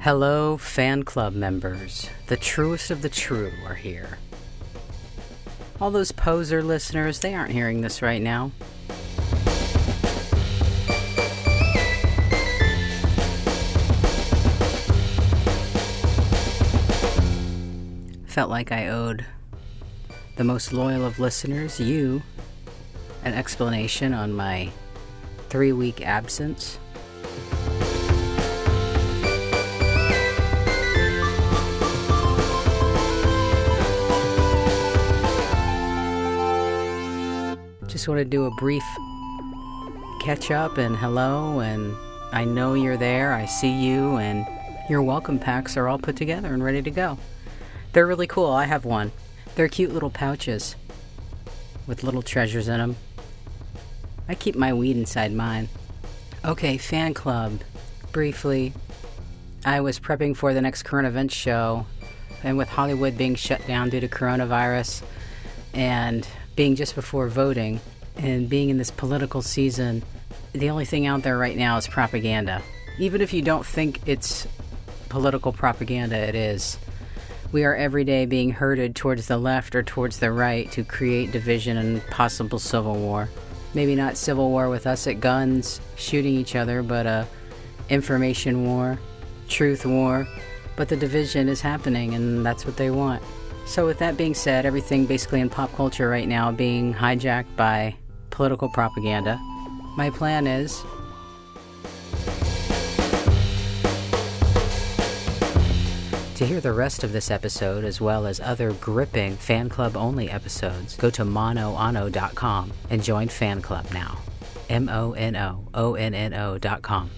Hello, fan club members. The truest of the true are here. All those poser listeners, they aren't hearing this right now. Felt like I owed the most loyal of listeners, you, an explanation on my three week absence. Just want to do a brief catch up and hello, and I know you're there, I see you, and your welcome packs are all put together and ready to go. They're really cool. I have one. They're cute little pouches with little treasures in them. I keep my weed inside mine. Okay, fan club. Briefly, I was prepping for the next current events show, and with Hollywood being shut down due to coronavirus and being just before voting and being in this political season, the only thing out there right now is propaganda. Even if you don't think it's political propaganda, it is. We are every day being herded towards the left or towards the right to create division and possible civil war. Maybe not civil war with us at guns shooting each other, but a information war, truth war. But the division is happening, and that's what they want. So, with that being said, everything basically in pop culture right now being hijacked by political propaganda, my plan is To hear the rest of this episode, as well as other gripping fan club only episodes, go to monoonno.com and join fan club now. M O N O O N N O.com.